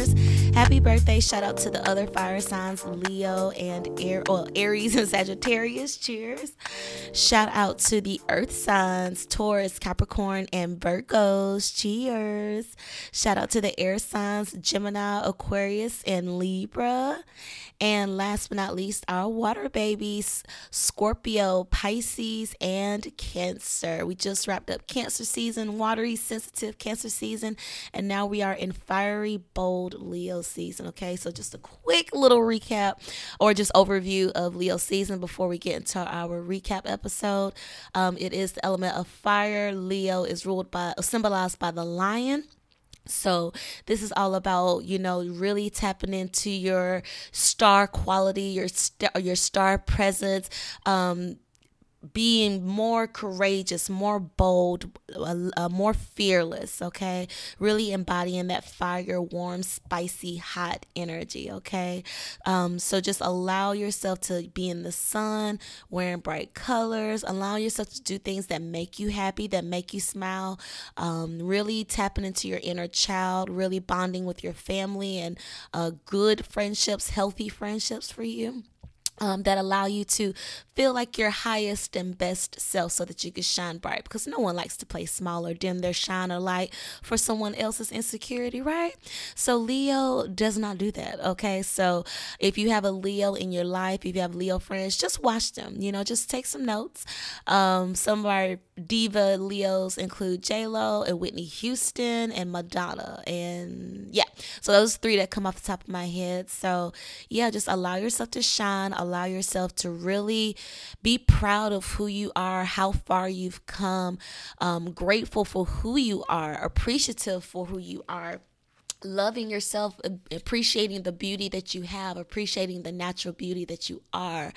cuspers. Happy birthday. Shout out to the other fire signs, Leo and Air, well, Aries and Sagittarius. Cheers. Shout out to the earth signs, Taurus, Capricorn, and Virgos. Cheers. Shout out to the air signs, Gemini, Aquarius, and Libra. And last but not least, our water babies, Scorpio, Pisces, and Cancer. We just wrapped up Cancer season, watery, sensitive Cancer season, and now we are in fiery, bold Leo season. Okay, so just a quick little recap or just overview of Leo season before we get into our recap episode. Um, it is the element of fire. Leo is ruled by, symbolized by the lion. So, this is all about, you know, really tapping into your star quality, your star, your star presence, um, being more courageous, more bold, uh, uh, more fearless, okay? Really embodying that fire, warm, spicy, hot energy, okay? Um, so just allow yourself to be in the sun, wearing bright colors, allow yourself to do things that make you happy, that make you smile, um, really tapping into your inner child, really bonding with your family and uh, good friendships, healthy friendships for you um, that allow you to feel like your highest and best self so that you can shine bright because no one likes to play small or dim their shine or light for someone else's insecurity, right? So Leo does not do that, okay? So if you have a Leo in your life, if you have Leo friends, just watch them, you know, just take some notes. Um, some of our diva Leos include J-Lo and Whitney Houston and Madonna. And yeah, so those three that come off the top of my head. So yeah, just allow yourself to shine, allow yourself to really be proud of who you are, how far you've come, um, grateful for who you are, appreciative for who you are loving yourself, appreciating the beauty that you have, appreciating the natural beauty that you are,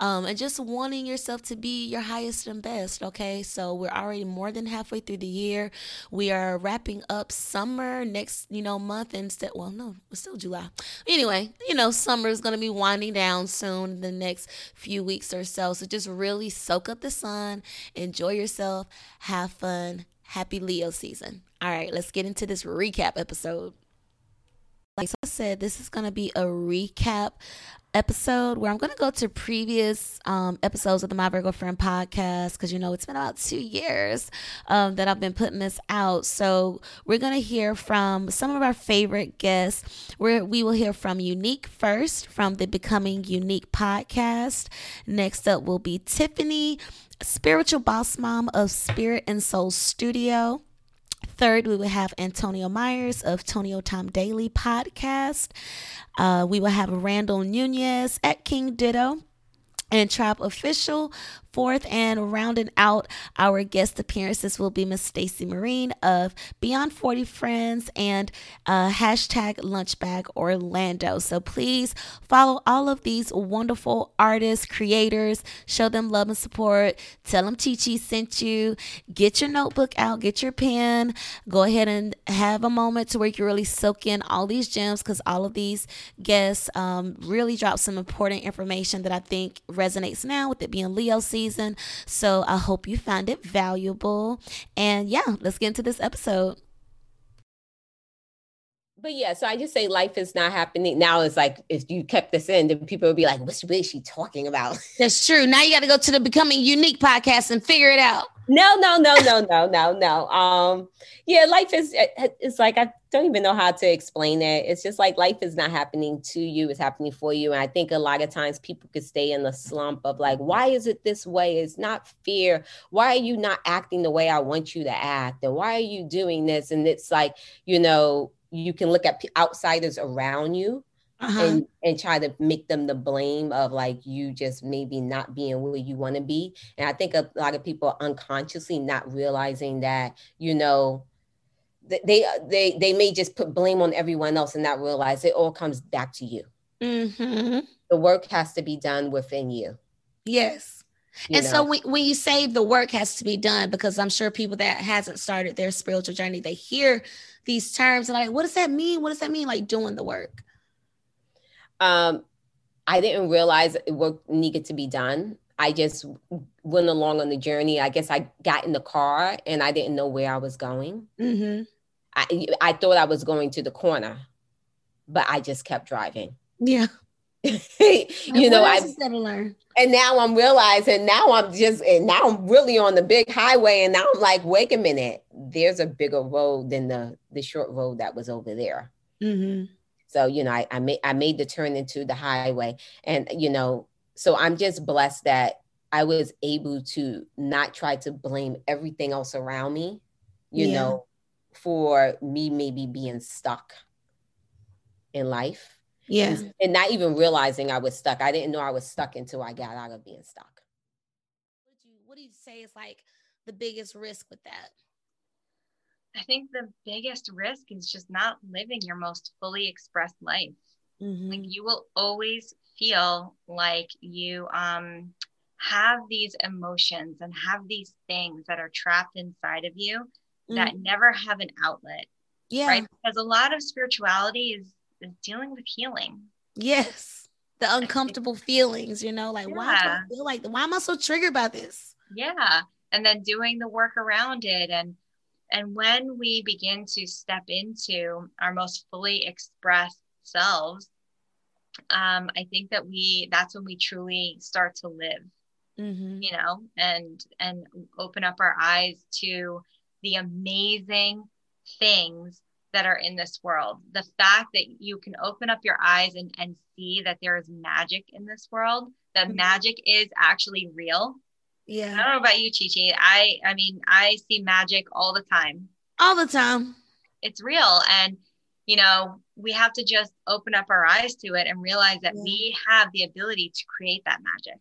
um, and just wanting yourself to be your highest and best. Okay, so we're already more than halfway through the year. We are wrapping up summer next, you know, month instead. Well, no, it's still July. Anyway, you know, summer is going to be winding down soon the next few weeks or so. So just really soak up the sun, enjoy yourself, have fun. Happy Leo season. All right, let's get into this recap episode like I said, this is going to be a recap episode where I'm going to go to previous um, episodes of the My Virgo Friend podcast because you know it's been about two years um, that I've been putting this out. So we're going to hear from some of our favorite guests. Where we will hear from Unique first from the Becoming Unique podcast. Next up will be Tiffany, spiritual boss mom of Spirit and Soul Studio. Third, we will have Antonio Myers of Tonio Time Daily podcast. Uh, we will have Randall Nunez at King Dito and Tribe Official Fourth and rounding out our guest appearances will be Miss Stacey Marine of Beyond 40 Friends and uh, hashtag Lunchbag Orlando. So please follow all of these wonderful artists, creators, show them love and support. Tell them Chi sent you. Get your notebook out, get your pen. Go ahead and have a moment to where you can really soak in all these gems because all of these guests um, really drop some important information that I think resonates now with it being Leo season season. So I hope you found it valuable. And yeah, let's get into this episode. But yeah, so I just say life is not happening. Now it's like if you kept this in, then people would be like, what is she talking about? That's true. Now you got to go to the Becoming Unique podcast and figure it out. No, no, no, no, no, no, no. Um, yeah, life is it's like I don't even know how to explain it. It's just like life is not happening to you, it's happening for you. And I think a lot of times people could stay in the slump of like, why is it this way? It's not fear. Why are you not acting the way I want you to act? And why are you doing this? And it's like, you know, you can look at outsiders around you uh-huh. and and try to make them the blame of like you just maybe not being where you want to be. And i think a lot of people unconsciously not realizing that you know they they they may just put blame on everyone else and not realize it all comes back to you. Mm-hmm. the work has to be done within you. Yes. You and know? so when, when you say the work has to be done because i'm sure people that hasn't started their spiritual journey they hear these terms and like what does that mean? What does that mean? Like doing the work um, I didn't realize it work needed to be done I just went along on the journey. I guess I got in the car and I didn't know where I was going. Mm-hmm. I, I thought I was going to the corner, but I just kept driving. Yeah. you know, I. And now I'm realizing now I'm just and now I'm really on the big highway, and now I'm like, wait a minute, there's a bigger road than the the short road that was over there. Mm-hmm. So you know, I, I made I made the turn into the highway, and you know, so I'm just blessed that I was able to not try to blame everything else around me, you Yeah. know, for me maybe being stuck in life Yeah. and not even realizing I was stuck. I didn't know I was stuck until I got out of being stuck. What do you what do you say is like the biggest risk with that? I think the biggest risk is just not living your most fully expressed life. Mm-hmm. Like you will always feel like you um have these emotions and have these things that are trapped inside of you that never have an outlet, Mm-hmm. yeah. right? Because a lot of spirituality is is dealing with healing. Yes. The uncomfortable feelings, you know, like why do I feel like why am I so triggered by this? Yeah. And then doing the work around it and and when we begin to step into our most fully expressed selves, um, I think that we that's when we truly start to live, Mm-hmm. you know, and and open up our eyes to the amazing things that are in this world. The fact that you can open up your eyes and, and see that there is magic in this world, that Mhm. magic is actually real. I don't know about you, Chi Chi. I I mean, I see magic all the time. All the time. It's real. And you know, we have to just open up our eyes to it and realize that Yeah. we have the ability to create that magic.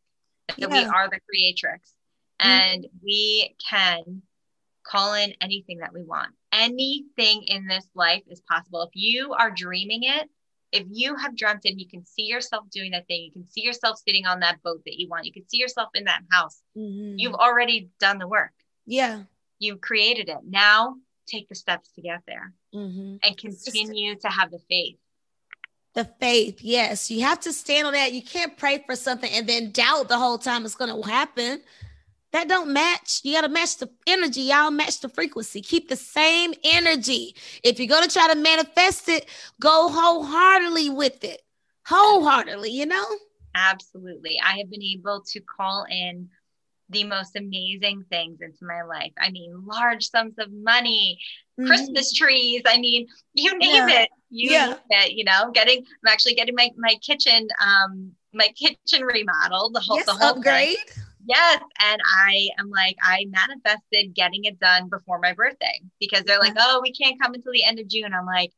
That we are the creatrix. Mm-hmm. And we can call in anything that we want. Anything in this life is possible. If you are dreaming it, if you have dreamt it and you can see yourself doing that thing, you can see yourself sitting on that boat that you want, you can see yourself in that house, Mhm. you've already done the work. yeah. You've created it. Now take the steps to get there Mm-hmm. and continue to have the faith. The faith, yes. You have to stand on that. You can't pray for something and then doubt the whole time it's gonna happen. That don't match. You gotta match the energy. Y'all match the frequency. Keep the same energy. If you're gonna try to manifest it, go wholeheartedly with it. Wholeheartedly, you know? Absolutely. I have been able to call in the most amazing things into my life. I mean, large sums of money, Mhm. Christmas trees. I mean, you name Yeah. it. You Yeah. name it, you know, getting I'm actually getting my my kitchen um my kitchen remodeled, the whole Yes, the whole thing. Yes. And I am like, I manifested getting it done before my birthday because they're like, oh, we can't come until the end of June. I'm like,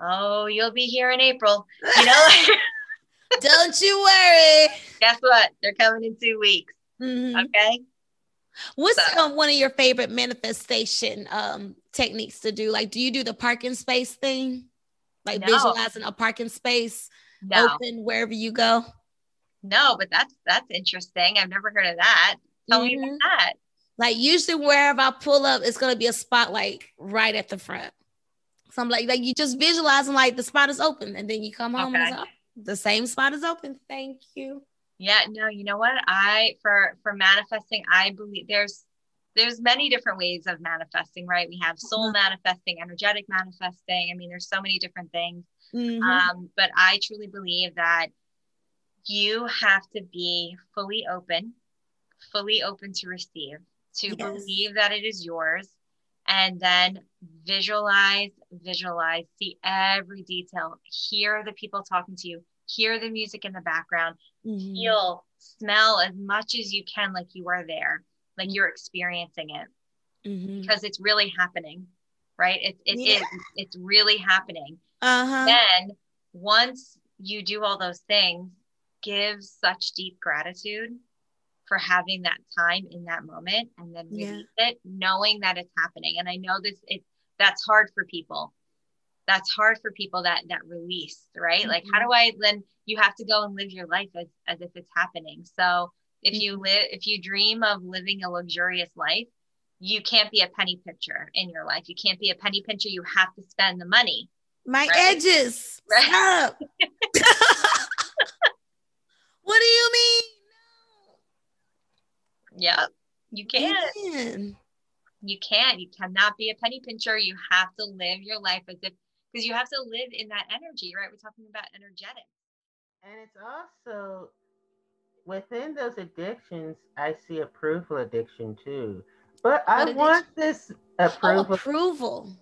oh, you'll be here in April. You know, Don't you worry. guess what? They're coming in two weeks. Mhm. Okay. What's So- um, one of your favorite manifestation um, techniques to do? Like, do you do the parking space thing? Like No. visualizing a parking space No, open wherever you go? No, but that's that's interesting. I've never heard of that. Tell me Mhm. about that. Like, usually wherever I pull up, it's gonna be a spotlight right at the front. So I'm like, like you just visualizing like the spot is open, and then you come home and it's Okay. the same spot is open. Thank you. Yeah, no, you know what? I for for manifesting, I believe there's there's many different ways of manifesting, right? We have soul Mhm. manifesting, energetic manifesting. I mean, there's so many different things. Mhm. Um, but I truly believe that you have to be fully open, fully open to receive, to Yes. believe that it is yours, and then visualize, visualize, see every detail, hear the people talking to you, hear the music in the background, Mhm. feel, smell as much as you can like you are there, like Mhm. you're experiencing it Mhm. because it's really happening, right? It, it Yeah. is, it's really happening Uh-huh. then once you do all those things give such deep gratitude for having that time in that moment and then Yeah. release it knowing that it's happening and i know this it that's hard for people that's hard for people that that release right like how Mm-hmm. do i then you have to go and live your life as, as if it's happening so if you Mm-hmm. live if you dream of living a luxurious life you can't be a penny pincher in your life you can't be a penny pincher you have to spend the money My Right. edges. Right. Stop. what do you mean? Yep. You can. You can. You can't. You cannot be a penny pincher. You have to live your life as if because you have to live in that energy, right? We're talking about energetic. And it's also within those addictions, I see approval addiction too. But I What want this Oh, approval. approval.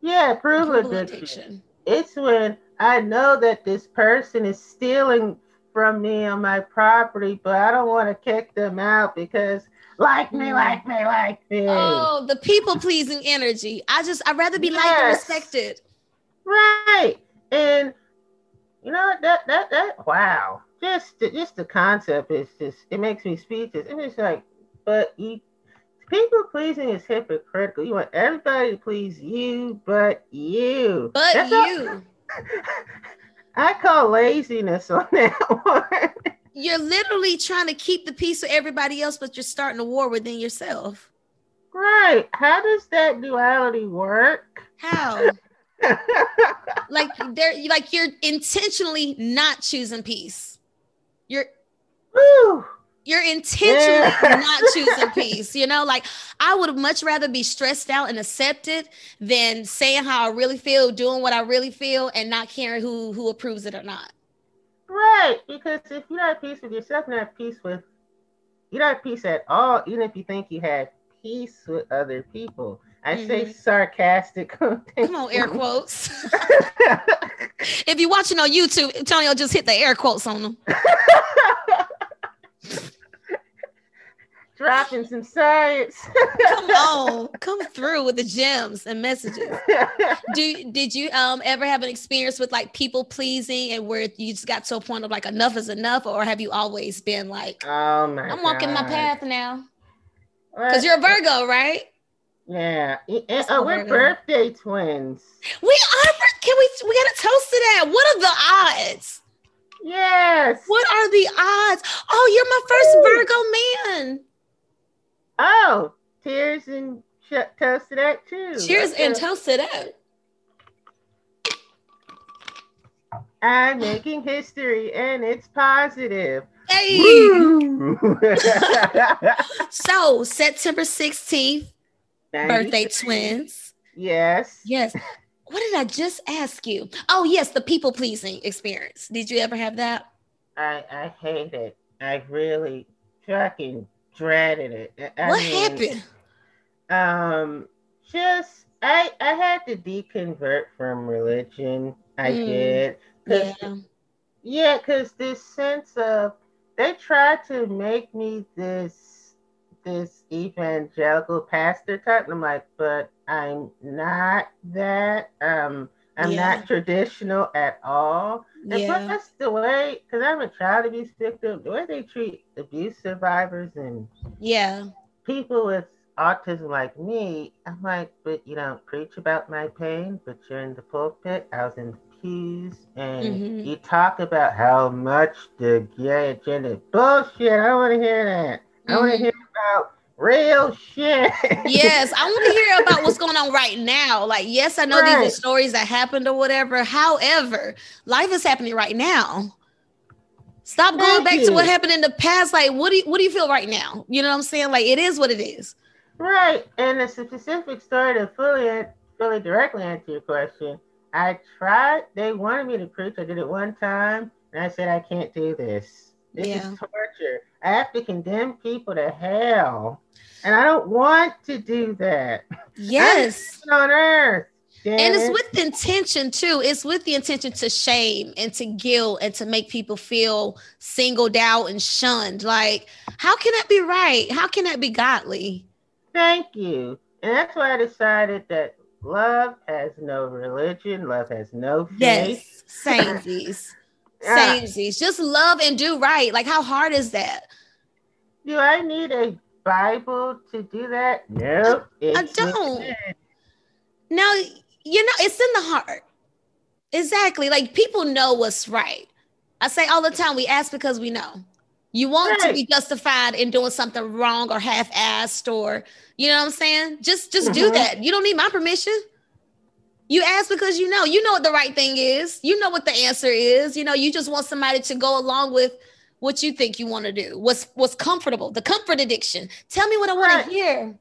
yeah, approval, Approval addiction. addiction. It's when I know that this person is stealing from me on my property, but I don't want to kick them out because like me, Mm. like me, like me. Oh, the people pleasing energy. I just I'd rather be liked and respected. Right. And you know that that that wow. Just the, just the concept is just it makes me speechless. And it's just like, but you people pleasing is hypocritical. You want everybody to please you, but you. But That's you, I call laziness on that one. you're literally trying to keep the peace with everybody else, but you're starting a war within yourself. right. How does that duality work? How? like they're like you're intentionally not choosing peace. You're Woo. You're intentionally Yeah. not choosing peace. You know, like I would much rather be stressed out and accepted than saying how I really feel, doing what I really feel, and not caring who who approves it or not. Right, because if you're not at peace with yourself, you're not at peace with you're not at peace at all, even if you think you have peace with other people. I say Mhm. sarcastic. Come on, air quotes. if you're watching on YouTube, Antonio just hit the air quotes on them. Dropping some science. Come on, come through with the gems and messages. Do did you um ever have an experience with like people pleasing and where you just got to a point of like enough is enough, or have you always been like oh my I'm walking my path now? Because you're a Virgo, right? Yeah. And- oh, we're birthday twins. We are. Can we? We gotta toast to that. What are the odds? Yes. What are the odds? Oh, you're my first. Virgo man. Oh, tears and sh- toast to that too. Cheers and toast to that. I'm making history and it's positive. Hey. So September 16th, birthday 93. twins. Yes. Yes. What did I just ask you? Oh, yes, the people pleasing experience. Did you ever have that? I I hate it. I really fucking dreaded it. I- what mean, happened? Um, just I I had to deconvert from religion. I Mm, did. 'Cause- Yeah. Yeah, because this sense of they tried to make me this this evangelical pastor type. And I'm like, but I'm not that. Um, I'm Yeah. not traditional at all. And Yeah. plus, the way, because I'm a child abuse victim, the way they treat abuse survivors and Yeah. people with autism like me, I'm like, but you don't preach about my pain, but you're in the pulpit. I was in the pews, and Mhm. you talk about how much the gay agenda. Bullshit. I don't want to hear that. I want to hear real shit. yes, I want to hear about what's going on right now. Like, yes, I know these are stories that happened or whatever. However, life is happening right now. Stop going Thank back to what happened in the past. Like, what do you what do you feel right now? You know what I'm saying? Like, it is what it is. Right, and the specific story to fully, fully directly answer your question, I tried. They wanted me to preach. I did it one time, and I said I can't do this. This Yeah. is torture. I have to condemn people to hell, and I don't want to do that. Yes. On earth. And it's with the intention too. It's with the intention to shame and to guilt and to make people feel singled out and shunned. Like, how can that be right? How can that be godly? Thank you. And that's why I decided that love has no religion, love has no faith. Yes, samesies. Ah. Samesies. Just love and do right. Like, how hard is that? Do I need a Bible to do that? Nope. I don't. within. Now, you know, it's in the heart. Exactly. Like, people know what's right. I say all the time, we ask because we know. You want to be justified in doing something wrong or half-assed or you know what I'm saying? Just just do Mhm. that. You don't need my permission. You ask because you know. You know what the right thing is. You know what the answer is. You know, you just want somebody to go along with what you think you want to do. What's what's comfortable? The comfort addiction. Tell me what I want Right. to hear.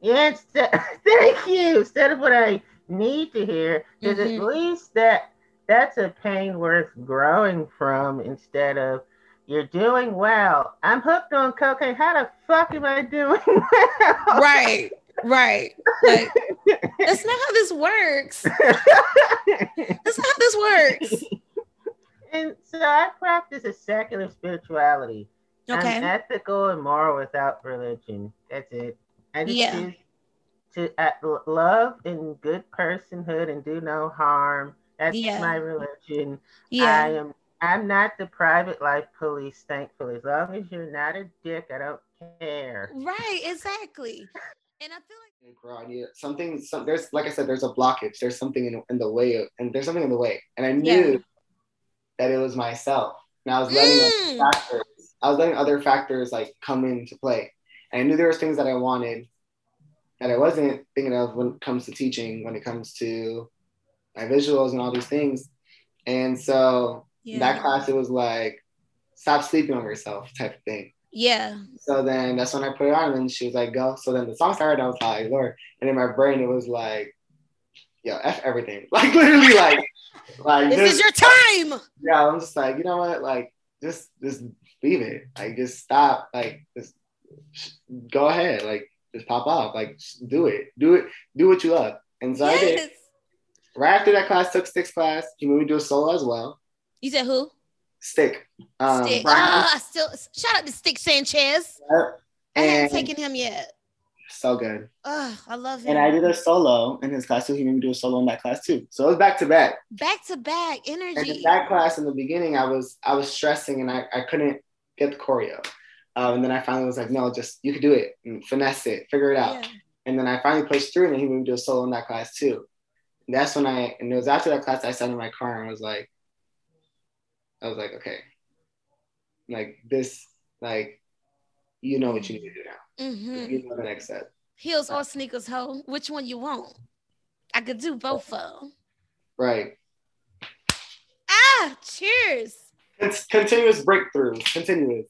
Yes, thank you. Instead of what I need to hear, because Mhm. at least that that's a pain worth growing from. Instead of you're doing well. I'm hooked on cocaine. How the fuck am I doing well? Right, right. Like that's not how this works. That's not how this works. and so I practice a secular spirituality. Okay. I'm ethical and moral without religion. That's it. I just Yeah. choose to uh, love and good personhood and do no harm. That's Yeah. my religion. Yeah. I am. I'm not the private life police. Thankfully, as long as you're not a dick, I don't care. Right, exactly. And I feel like grow. Something. Some, there's like I said, there's a blockage. There's something in, in the way, of, and there's something in the way. And I knew Yeah. that it was myself. And I was letting Mm. other factors. I was letting other factors like come into play. And I knew there was things that I wanted that I wasn't thinking of when it comes to teaching, when it comes to my visuals and all these things. And so yeah. that class, it was like, stop sleeping on yourself type of thing. Yeah. So then that's when I put it on, and she was like, "Go." So then the song started. I was like, "Lord," and in my brain it was like, "Yo, f everything." Like literally, like, like This is your time. yeah. I'm just like, you know what? Like, just just leave it. Like, just stop. Like, just go ahead. Like, just pop off. Like, do it. Do it. Do what you love. And so I did. Right after that class, took Stick's class. He moved me to a solo as well. You said who? Stick. Um, Stick. Ah, I still shout out to Stick Sanchez. after- I haven't taken him yet. so good. Oh, I love him. And I did a solo in his class too. He made me do a solo in that class too. So it was back to back. back to back And energy. in that class in the beginning, I was I was stressing and I, I couldn't get the choreo. Um, and then I finally was like, no, just you could do it and finesse it, figure it out. Yeah. And then I finally pushed through and then he moved me to a solo in that class too. And that's when I and it was after that class I sat in my car and was like, I was like, okay, like this, like you know what you need to do now. hmm You know the next step. Heels or sneakers, ho. Which one you want? I could do both of them. Right. Ah, cheers. Con- continuous breakthrough. Continuous.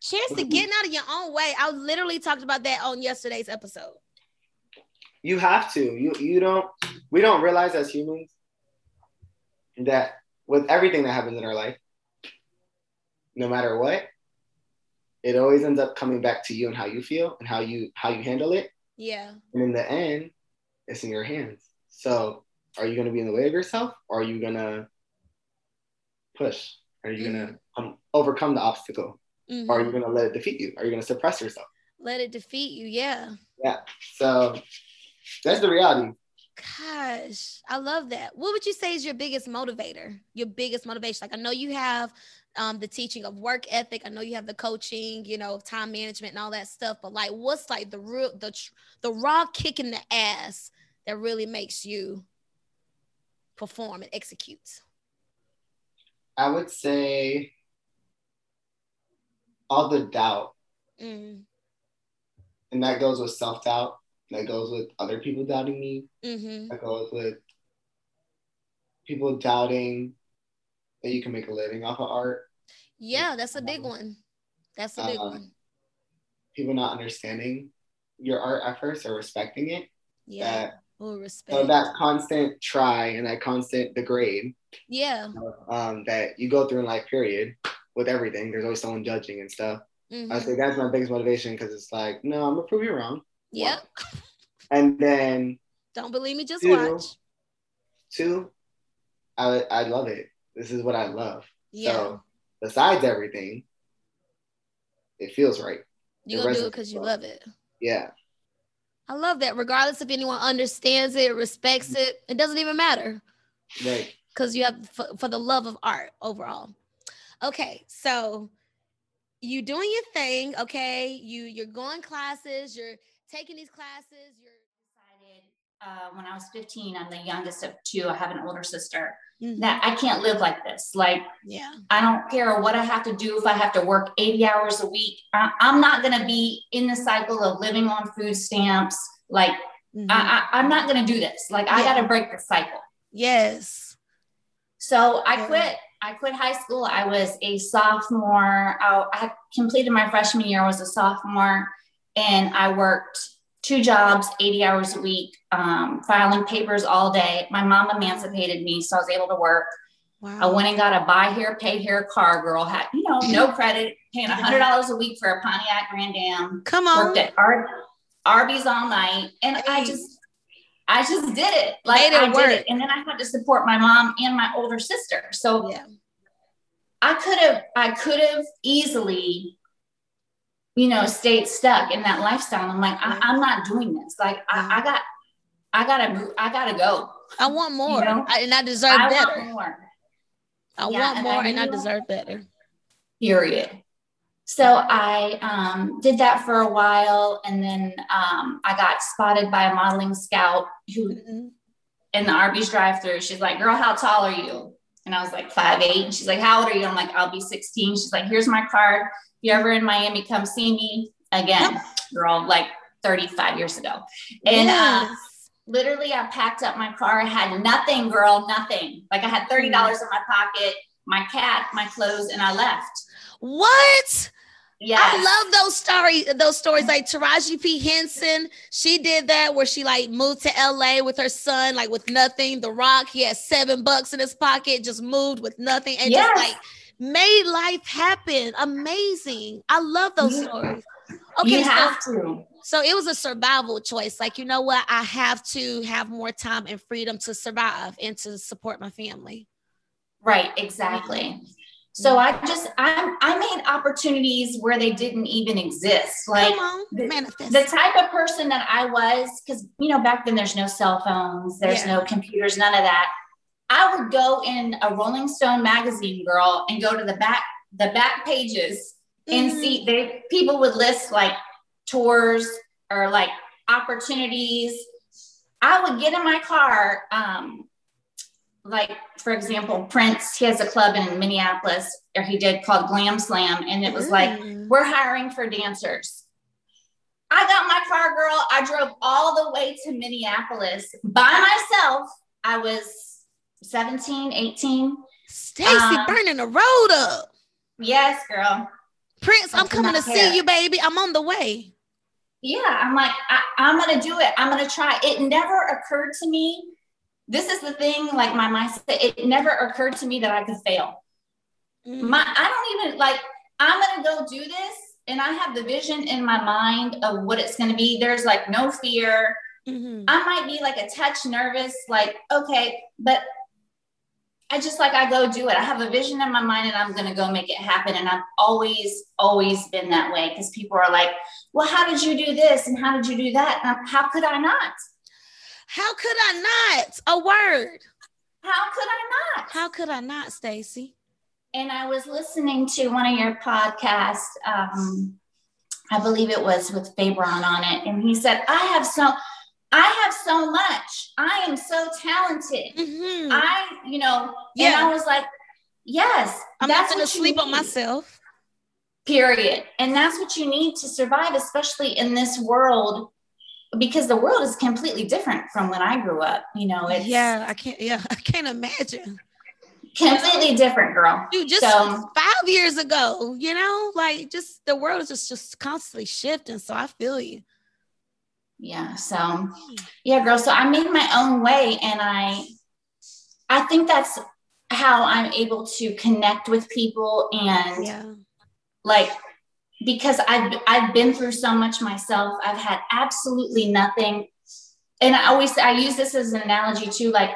Cheers to getting out of your own way. I literally talked about that on yesterday's episode. you have to you you don't we don't realize as humans that with everything that happens in our life no matter what it always ends up coming back to you and how you feel and how you how you handle it Yeah. and in the end it's in your hands so are you going to be in the way of yourself or are you going to push are you going to um, overcome the obstacle Mhm. or are you going to let it defeat you are you going to suppress yourself Let it defeat you. Yeah. yeah so that's the reality Gosh, I love that. What would you say is your biggest motivator? Your biggest motivation? Like I know you have um, the teaching of work ethic. I know you have the coaching, you know, time management and all that stuff. But like, what's like the real the the raw kick in the ass that really makes you perform and execute? I would say all the doubt, Mm, and that goes with self doubt, that goes with other people doubting me, hmm that goes with people doubting that you can make a living off of art, Yeah, that's a big one. That's a big Uh, one. people not understanding your art efforts or respecting it. Yeah. That, Oh, respect. so that constant try and that constant degrade yeah. um, that you go through in life, period, with everything. There's always someone judging and stuff. mhm. I say that's my biggest motivation because it's like, no, I'm gonna prove you wrong. Yep. And then Don't believe me, just Two. watch. Two, I I love it. This is what I love. Yeah. So besides everything, it feels right. You're gonna do it because you love it. Yeah. I love that. Regardless if anyone understands it, respects it, it doesn't even matter Right. because you have for, for the love of art overall. Okay, so you doing your thing. Okay, you you're going classes. You're taking these classes. Uh, when I was 15, I'm the youngest of two. I have an older sister. Mhm. That I can't live like this. Like yeah, I don't care what I have to do. If I have to work 80 hours a week, I, I'm not going to be in the cycle of living on food stamps. Like Mhm. I, I, I'm not going to do this. Like I got to break the cycle. yes, So I Yeah. quit. I quit high school. I was a sophomore. I, I completed my freshman year. I was a sophomore, and I worked two jobs, 80 hours a week, um, filing papers all day. My mom emancipated me, so I was able to work. Wow. I went and got a buy here, pay here car girl. Had you know no credit, paying a hundred dollars a week for a Pontiac Grand Am. Come on, worked at Ar- Arby's all night, and hey. I just I just did it. Like it I work. did it. And then I had to support my mom and my older sister. So yeah. I could have, I could have easily, you know, stayed stuck in that lifestyle. I'm like, I, am not doing this. Like I, I, got, I gotta, I gotta go. I want more, you know? I, and I deserve I better. Want more. I yeah, want more, and I, and I deserve better. Period. So I um, did that for a while, and then um, I got spotted by a modeling scout who, mm-hmm. in the Arby's drive-through, she's like, "Girl, how tall are you?" And I was like five eight. And she's like, "How old are you?" I'm like, "I'll be 16." She's like, "Here's my card. You're ever in Miami, come see me again." Girl, like 35 years ago, and uh, yes. uh, literally, I packed up my car. I had nothing, girl, nothing. Like I had thirty dollars mm-hmm. in my pocket, my cat, my clothes, and I left. What? Yeah. I love those stories, those stories like Taraji P. Henson. She did that where she like moved to LA with her son, like with nothing. The Rock, he had seven bucks in his pocket, just moved with nothing and yes. just like made life happen. Amazing. I love those yeah. stories. Okay, you have so, to. So it was a survival choice. Like, you know what? I have to have more time and freedom to survive and to support my family. Right, exactly. So I just I I made opportunities where they didn't even exist. Like the, the, type of person that I was, because you know back then there's no cell phones, there's yeah. no computers, none of that. I would go in a Rolling Stone magazine, girl, and go to the back the back pages mm-hmm. and see they people would list like tours or like opportunities. I would get in my car. Um, like for example prince he has a club in minneapolis or he did called glam slam and it was like we're hiring for dancers i got my car girl i drove all the way to minneapolis by myself i was 17 18 stacey um, burning the road up yes girl prince i'm coming to see you baby i'm on the way yeah i'm like I, i'm gonna do it i'm gonna try it never occurred to me this is the thing, like my mindset, it never occurred to me that I could fail. Mm-hmm. My, I don't even like, I'm going to go do this. And I have the vision in my mind of what it's going to be. There's like no fear. Mm-hmm. I might be like a touch nervous, like, okay, but I just like, I go do it. I have a vision in my mind and I'm going to go make it happen. And I've always, always been that way because people are like, well, how did you do this? And how did you do that? And how could I not? How could I not? A word. How could I not? How could I not, Stacey? And I was listening to one of your podcasts. Um, I believe it was with Fabron on it, and he said, "I have so, I have so much. I am so talented. Mm-hmm. I, you know." Yeah. And I was like, "Yes, I'm not going to sleep need. on myself." Period. And that's what you need to survive, especially in this world because the world is completely different from when I grew up. You know, it's yeah, I can't yeah, I can't imagine. Completely different, girl. Dude, just so, five years ago, you know, like just the world is just just constantly shifting. So I feel you. Yeah. So yeah, girl. So I made my own way and I I think that's how I'm able to connect with people and yeah. like because I've I've been through so much myself. I've had absolutely nothing. And I always I use this as an analogy too. Like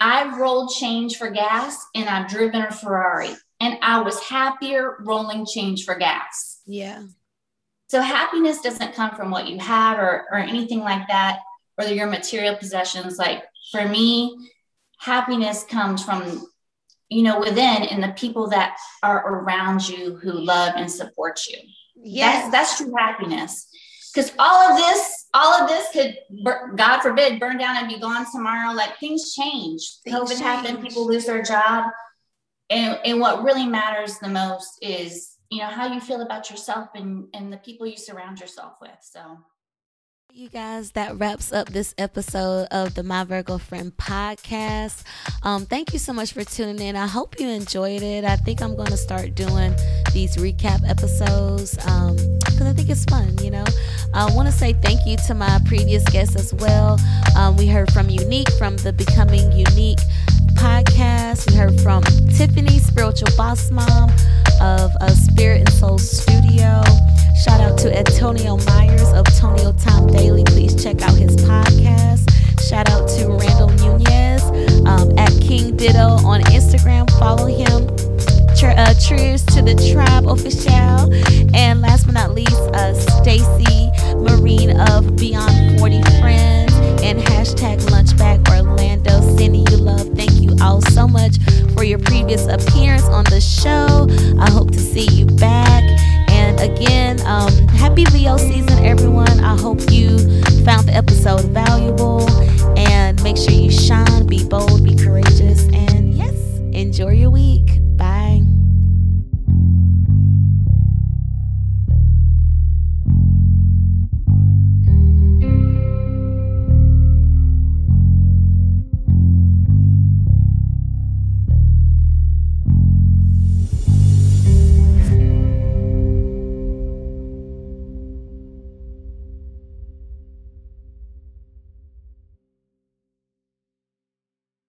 I've rolled change for gas and I've driven a Ferrari. And I was happier rolling change for gas. Yeah. So happiness doesn't come from what you have or, or anything like that, or your material possessions. Like for me, happiness comes from you know within and the people that are around you who love and support you Yes, that's, that's true happiness. Because all of this, all of this could, God forbid, burn down and be gone tomorrow. Like things change. Things COVID change. happened, people lose their job. And, and what really matters the most is, you know, how you feel about yourself and, and the people you surround yourself with. So You guys, that wraps up this episode of the My Virgo Friend podcast. Um, thank you so much for tuning in. I hope you enjoyed it. I think I'm going to start doing these recap episodes because um, I think it's fun, you know. I want to say thank you to my previous guests as well. Um, we heard from Unique from the Becoming Unique podcast. We heard from Tiffany, spiritual boss mom of a Spirit and Soul Studio. Shout out to Antonio Myers of Tonio Time Daily. Please check out his podcast. Shout out to Randall Nunez um, at King Dito on Instagram. Follow him. Uh, cheers to the tribe official. And last but not least, uh, happy Leo season, everyone. I hope you found the episode valuable